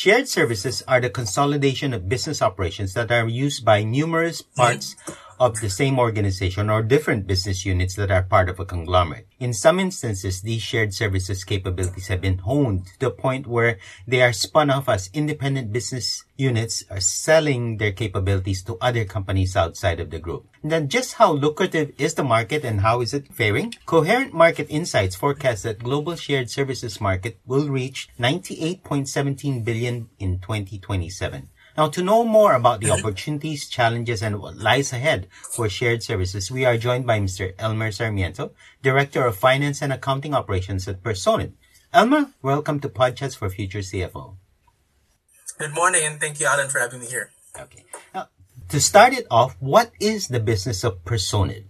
Shared services are the consolidation of business operations that are used by numerous parts of the same organization or different business units that are part of a conglomerate. In some instances, these shared services capabilities have been honed to the point where they are spun off as independent business units are selling their capabilities to other companies outside of the group. Then just how lucrative is the market and how is it faring? Coherent Market Insights forecasts that global shared services market will reach 98.17 billion in 2027. Now, to know more about the opportunities, challenges, and what lies ahead for shared services, we are joined by Mr. Elmer Sarmiento, Director of Finance and Accounting Operations at Personiv. Elmer, welcome to Podchats for Future CFO. Good morning, and thank you, Alan, for having me here. Okay. Now, to start it off, what is the business of Personiv?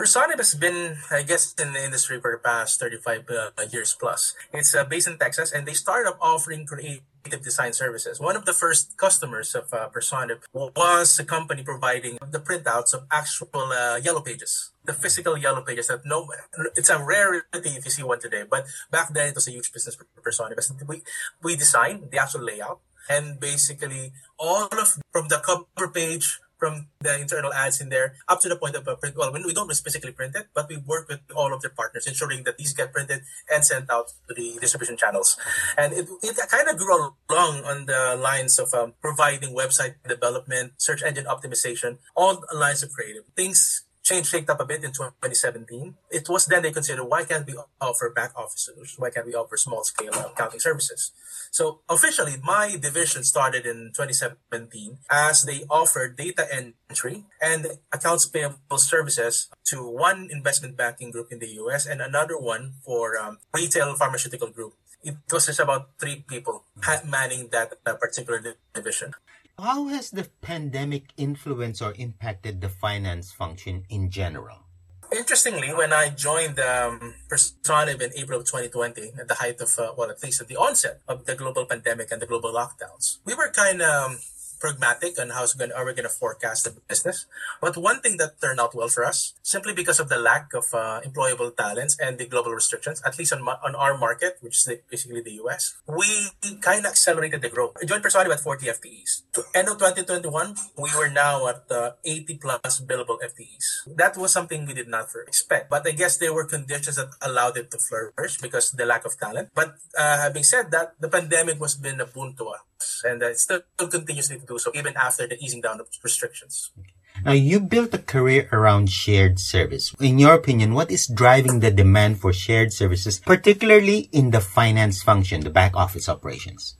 Personiv has been, I guess, in the industry for the past 35 uh, years plus. It's uh, based in Texas, and they started up offering creative design services. One of the first customers of uh, Personiv was a company providing the printouts of actual uh, yellow pages. The physical yellow pages that no, it's a rarity if you see one today. But back then, it was a huge business for Personiv because we we designed the actual layout and basically all of from the cover page from the internal ads in there up to the point of a print. Well, we don't specifically print it, but we work with all of their partners, ensuring that these get printed and sent out to the distribution channels. And it, it kind of grew along on the lines of um, providing website development, search engine optimization, all lines of creative. Things change shaped up a bit in 2017. It was then they considered why can't we offer back office solutions? Why can't we offer small scale accounting services? So officially, my division started in 2017 as they offered data entry and accounts payable services to one investment banking group in the US and another one for um, retail pharmaceutical group. It was just about three people manning that uh, particular division. How has the pandemic influenced or impacted the finance function in general? Interestingly, when I joined um, in April of 2020, at the height of, uh, well, at least at the onset of the global pandemic and the global lockdowns, we were kind of um, pragmatic on how going are we going to forecast the business. But one thing that turned out well for us, simply because of the lack of uh, employable talents and the global restrictions, at least on, on our market, which is the, basically the US, we kind of accelerated the growth. I joined Personiv at 40 FTEs. To end of 2021, we were now at uh, 80 plus billable FTEs. That was something we did not expect. But I guess there were conditions that allowed it to flourish because the lack of talent. But uh, having said that, the pandemic was been a boon to us and it still continuously to do so even after the easing down of restrictions. Now, you built a career around shared service. In your opinion, what is driving the demand for shared services, particularly in the finance function, the back office operations?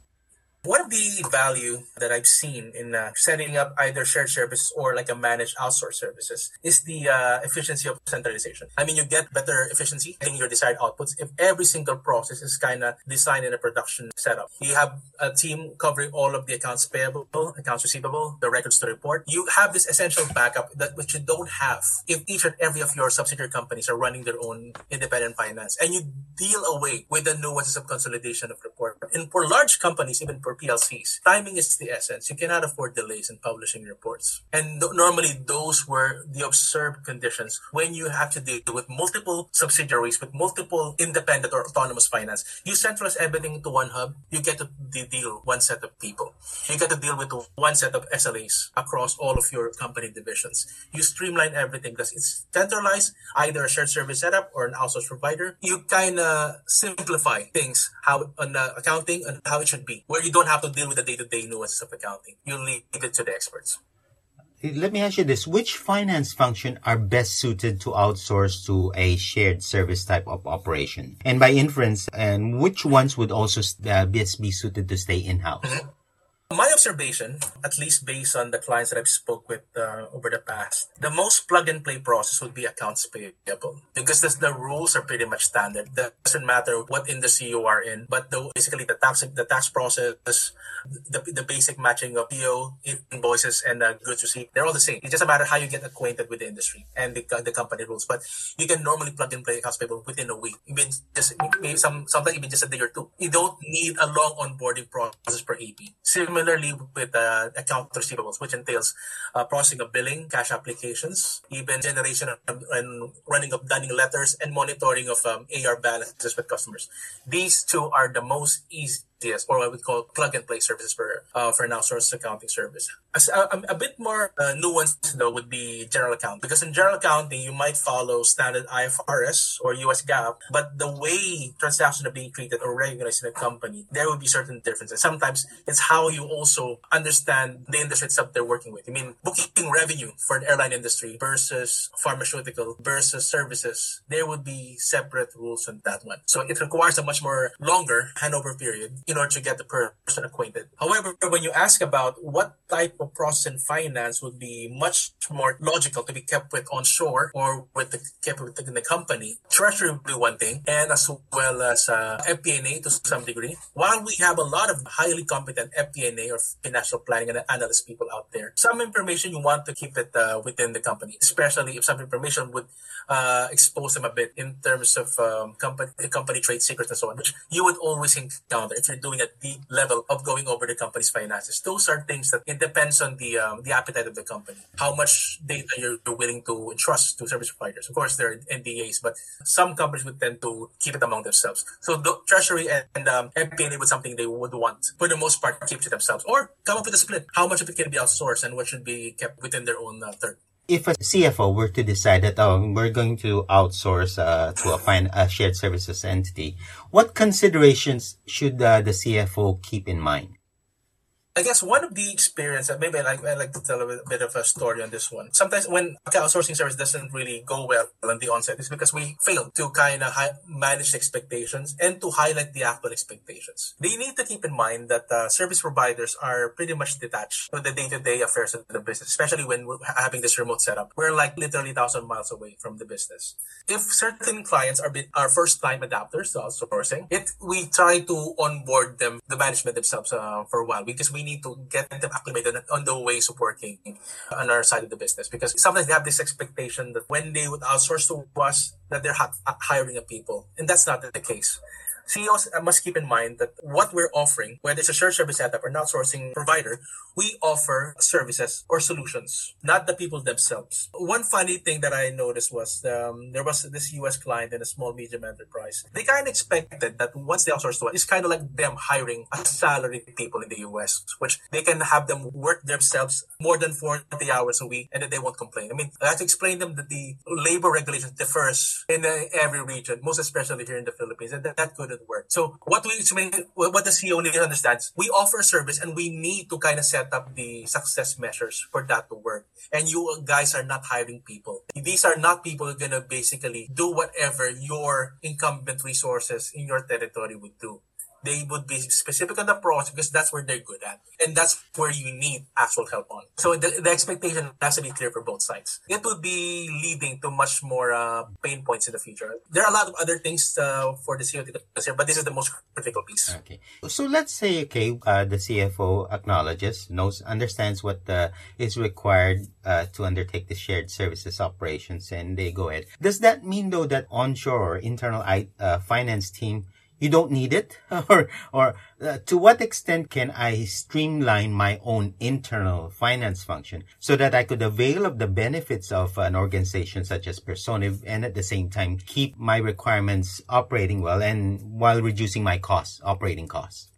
One of the value that I've seen in uh, setting up either shared services or like a managed outsourced services is the uh, efficiency of centralization. I mean, you get better efficiency in your desired outputs if every single process is kind of designed in a production setup. You have a team covering all of the accounts payable, accounts receivable, the records to report. You have this essential backup that which you don't have if each and every of your subsidiary companies are running their own independent finance and you deal away with the nuances of consolidation of report. And for large companies, even for PLCs. Timing is the essence. You cannot afford delays in publishing reports. And th- normally those were the observed conditions when you have to deal with multiple subsidiaries, with multiple independent or autonomous finance. You centralize everything to one hub. You get to deal one set of people. You get to deal with one set of SLAs across all of your company divisions. You streamline everything because it's centralized, either a shared service setup or an outsourced provider. You kind of simplify things how on uh, accounting and how it should be, where you don't have to deal with the day-to-day nuances of accounting. You leave it to the experts. Let me ask you this. Which finance function are best suited to outsource to a shared service type of operation? And by inference, and which ones would also uh, best be suited to stay in-house? Mm-hmm. My observation, at least based on the clients that I've spoke with uh, over the past, the most plug and play process would be accounts payable because the, the rules are pretty much standard. It doesn't matter what industry you are in, but the, basically the tax the tax process, the, the basic matching of PO invoices and uh, goods received, they're all the same. It's just a matter how you get acquainted with the industry and the, the company rules. But you can normally plug and play accounts payable within a week, even just maybe some sometimes even just a day or two. You don't need a long onboarding process per AP. Similar Similarly, with uh, account receivables, which entails uh, processing of billing, cash applications, even generation of, and running of dunning letters, and monitoring of um, AR balances with customers. These two are the most easy PCS or what we call plug and play services for uh, for an outsourced accounting service. A, a, a bit more uh, nuanced though would be general accounting because in general accounting you might follow standard IFRS or US GAAP, but the way transactions are being treated or recognized in a company, there will be certain differences. Sometimes it's how you also understand the industry itself they're working with. I mean, booking revenue for an airline industry versus pharmaceutical versus services, there would be separate rules on that one. So it requires a much more longer handover period in order to get the person acquainted. However, when you ask about what type of process in finance would be much more logical to be kept with onshore or with the kept within the company, treasury would be one thing, and as well as uh, FP&A to some degree. While we have a lot of highly competent FP&A or financial planning and analyst people out there, some information you want to keep it uh, within the company, especially if some information would uh, expose them a bit in terms of um, company company trade secrets and so on, which you would always encounter if you're doing a deep level of going over the company's finances. Those are things that it depends on the um, the appetite of the company, how much data you're, willing to entrust to service providers. Of course, there are NDAs, but some companies would tend to keep it among themselves. So the treasury and, and um, was something they would want, for the most part, keep to themselves, or come up with a split. How much of it can be outsourced and what should be kept within their own uh, third if a CFO were to decide that oh, we're going to outsource uh, to a, fin- a shared services entity, what considerations should uh, the CFO keep in mind? I guess one of the experience that maybe I like, I like to tell a bit, of a story on this one. Sometimes when outsourcing service doesn't really go well on the onset, it's because we fail to kind of hi- manage expectations and to highlight the actual expectations. They need to keep in mind that uh, service providers are pretty much detached with the day-to-day affairs of the business, especially when we're having this remote setup. We're like literally thousand miles away from the business. If certain clients are, are first-time adapters to outsourcing, it we try to onboard them, the management themselves, uh, for a while because we we need to get them acclimated on the ways of working on our side of the business. Because sometimes they have this expectation that when they would outsource to us that they're hiring a people. And that's not the case CEOs must keep in mind that what we're offering, whether it's a shared service setup or an outsourcing provider, we offer services or solutions, not the people themselves. One funny thing that I noticed was um, there was this US client in a small medium enterprise. They kind of expected that once they outsource to us, it's kind of like them hiring a salaried people in the US, which they can have them work themselves more than 40 hours a week and then they won't complain. I mean, I have to explain them that the labor regulations differs in uh, every region, most especially here in the Philippines, and that, that couldn't work. So what we what the CEO needs understands, we offer a service and we need to kind of set up the success measures for that to work. And you guys are not hiring people. These are not people who are gonna basically do whatever your incumbent resources in your territory would do they would be specific on the process because that's where they're good at. And that's where you need actual help on. So the, the expectation has to be clear for both sides. It would be leading to much more uh, pain points in the future. There are a lot of other things uh, for the CEO to consider, but this is the most critical piece. Okay. So let's say, okay, uh, the CFO acknowledges, knows, understands what uh, is required uh, to undertake the shared services operations and they go ahead. Does that mean though that onshore or internal uh, finance team you don't need it? Or or uh, to what extent can i streamline my own internal finance function so that i could avail of the benefits of an organization such as personiv and at the same time keep my requirements operating well and while reducing my costs operating costs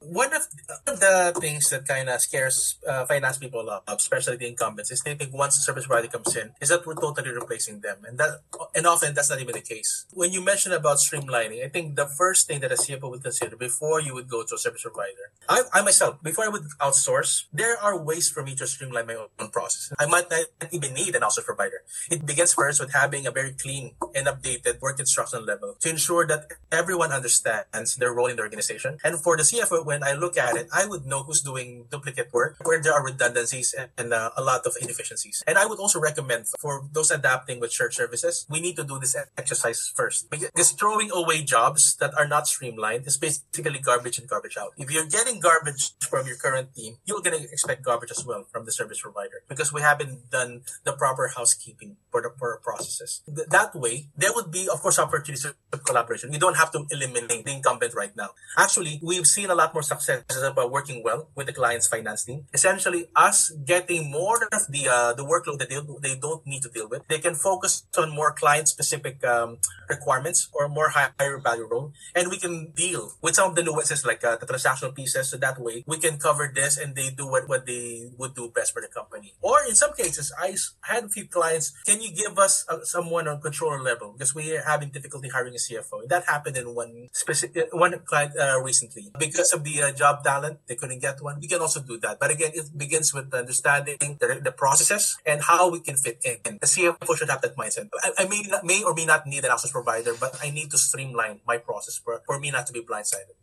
one of the things that kind of scares uh, finance people up, especially the incumbents, is they think once the service provider comes in, is that we're totally replacing them, and that and often that's not even the case. When you mention about streamlining, I think the first thing that a CFO would consider before you would go to a service provider, I, I myself, before I would outsource, there are ways for me to streamline my own process. I might not even need an outsource provider. It begins first with having a very clean and updated work instruction level to ensure that everyone understands their role in the organization, and for the CFO when I look at it, I would know who's doing duplicate work, where there are redundancies and, and uh, a lot of inefficiencies. And I would also recommend for those adapting with shared services, we need to do this exercise first. Because throwing away jobs that are not streamlined is basically garbage in, garbage out. If you're getting garbage from your current team, you're going to expect garbage as well from the service provider because we haven't done the proper housekeeping for the for processes. Th- that way, there would be, of course, opportunities of collaboration. We don't have to eliminate the incumbent right now. Actually, we've seen a lot more successes about working well with the client's finance team. Essentially, us getting more of the uh, the workload that they, they don't need to deal with. They can focus on more client specific um, requirements or more higher value role, and we can deal with some of the nuances like uh, the transactional pieces. So that way, we can cover this and they do what, what they would do best for the company. Or in some cases, I had a few clients. Can you give us uh, someone on controller level because we are having difficulty hiring a CFO? That happened in one specific one client uh, recently because of the uh, job talent. They couldn't get one. We can also do that, but again, it begins with understanding the, the processes and how we can fit in. The CFO should have that mindset. I, I may not, may or may not need an access provider, but I need to streamline my process for, for me not to be blindsided.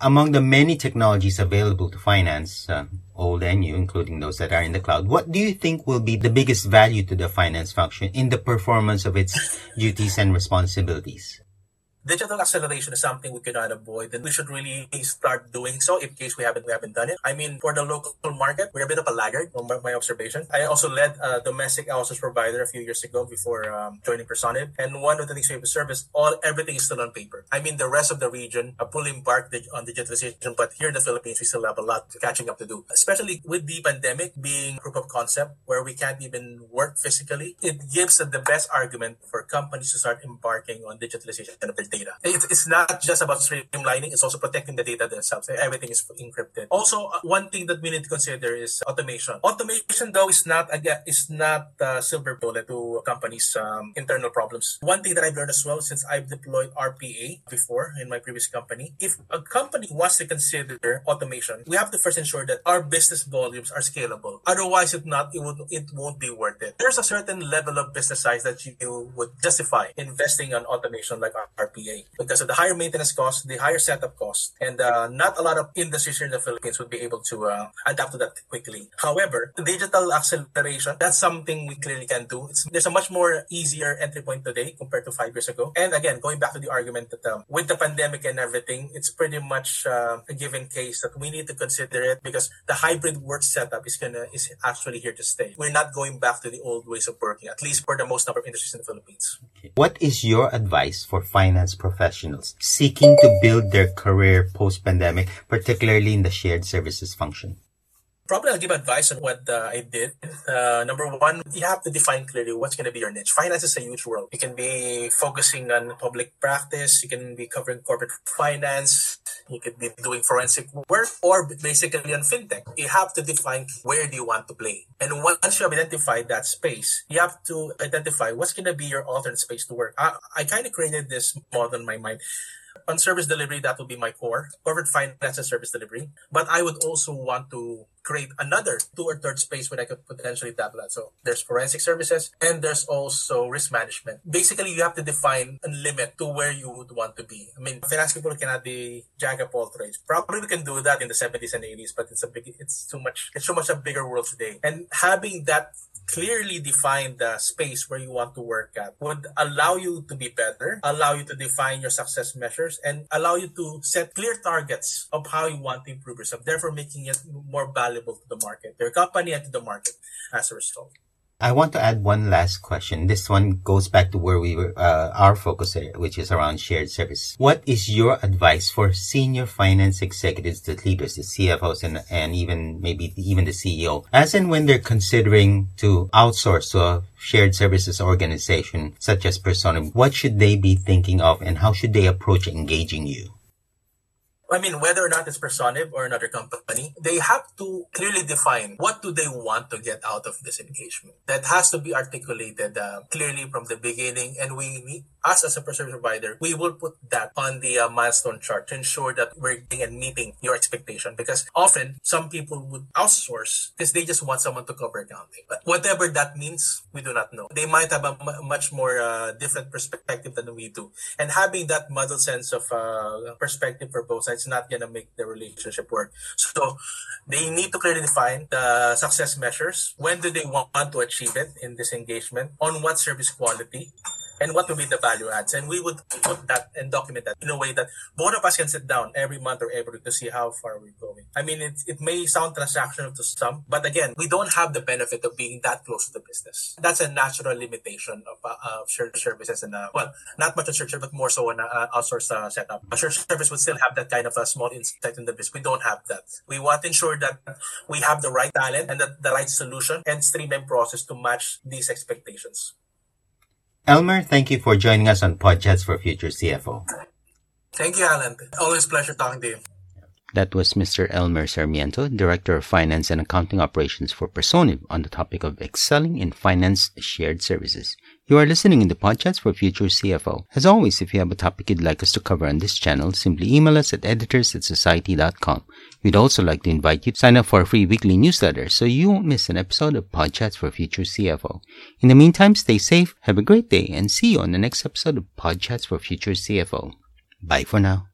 Among the many technologies available to finance, uh, old and new, including those that are in the cloud, what do you think will be the biggest value to the finance function in the performance of its duties and responsibilities? Digital acceleration is something we cannot avoid and we should really start doing so in case we haven't we haven't done it. I mean for the local market we're a bit of a laggard from my observation. I also led a domestic outsource provider a few years ago before um, joining Personiv. and one of the things we have service all everything is still on paper. I mean the rest of the region are fully embarked on digitalization but here in the philippines we still have a lot catching up to do. Especially with the pandemic being proof of concept where we can't even work physically it gives the best argument for companies to start embarking on digitalization of their data. It's, not just about streamlining, it's also protecting the data themselves. Everything is encrypted. Also, uh, one thing that we need to consider is automation. Automation, though, is not again is not a silver bullet to companies' um, internal problems. One thing that I've learned as well since I've deployed RPA before in my previous company, if a company wants to consider automation, we have to first ensure that our business volumes are scalable. Otherwise, if not, it would it won't be worth it. There's a certain level of business size that you would justify investing on automation like RPA. RPA because of the higher maintenance cost, the higher setup cost, and uh, not a lot of industries here in the Philippines would be able to uh, adapt to that quickly. However, digital acceleration, that's something we clearly can do. It's, there's a much more easier entry point today compared to five years ago. And again, going back to the argument that um, with the pandemic and everything, it's pretty much uh, a given case that we need to consider it because the hybrid work setup is gonna is actually here to stay. We're not going back to the old ways of working, at least for the most number of industries in the Philippines. What is your advice for finance professionals seeking to build their career post-pandemic, particularly in the shared services function? Probably I'll give advice on what uh, I did. Uh, number one, you have to define clearly what's going to be your niche. Finance is a huge world. You can be focusing on public practice. You can be covering corporate finance. You could be doing forensic work or basically on fintech. You have to define where do you want to play. And once you have identified that space, you have to identify what's going to be your alternate space to work. I, I kind of created this model in my mind on service delivery, that would be my core, corporate finance and service delivery. But I would also want to create another two or third space where I could potentially tap that. So there's forensic services and there's also risk management. Basically, you have to define a limit to where you would want to be. I mean, finance people cannot be jack of all trades. Probably we can do that in the 70s and 80s, but it's a big, it's too much, it's so much a bigger world today. And having that clearly define the space where you want to work at would allow you to be better, allow you to define your success measures, and allow you to set clear targets of how you want to improve yourself, therefore making it more valuable to the market, your company and to the market as a result. I want to add one last question. This one goes back to where we were, uh, our focus which is around shared service. What is your advice for senior finance executives, the leaders, the CFOs, and, and even maybe even the CEO, as and when they're considering to outsource to a shared services organization such as Persona? What should they be thinking of and how should they approach engaging you? I mean, whether or not it's Personiv or another company, they have to clearly define what do they want to get out of this engagement. That has to be articulated uh, clearly from the beginning, and we us as a service provider, we will put that on the uh, milestone chart to ensure that we're getting and meeting your expectation. Because often some people would outsource because they just want someone to cover accounting. But whatever that means, we do not know. They might have a m- much more uh, different perspective than we do. And having that muddled sense of uh, perspective for both sides is not going to make the relationship work. So they need to clearly define the success measures. When do they want to achieve it in this engagement? On what service quality? And what will be the value adds. And we would put that and document that in a way that both of us can sit down every month or every to see how far we're going. I mean, it, it may sound transactional to some, but again, we don't have the benefit of being that close to the business. That's a natural limitation of, uh, of shared services and, uh, well, not much on shared service, but more so on uh, outsourced uh, setup. A shared service would still have that kind of a small insight in the business. We don't have that. We want to ensure that we have the right talent and the, the right solution and streamline process to match these expectations. Elmer, thank you for joining us on Podchats for Future CFO. Thank you, Alan. Always pleasure talking to you. That was Mr. Elmer Sarmiento, Director of Finance and Accounting Operations for Personiv on the topic of excelling in finance shared services. You are listening in the Podchats for Future CFO. As always, if you have a topic you'd like us to cover on this channel, simply email us at editors at society.com. We'd also like to invite you to sign up for a free weekly newsletter so you won't miss an episode of Podchats for Future CFO. In the meantime, stay safe, have a great day, and see you on the next episode of Podchats for Future CFO. Bye for now.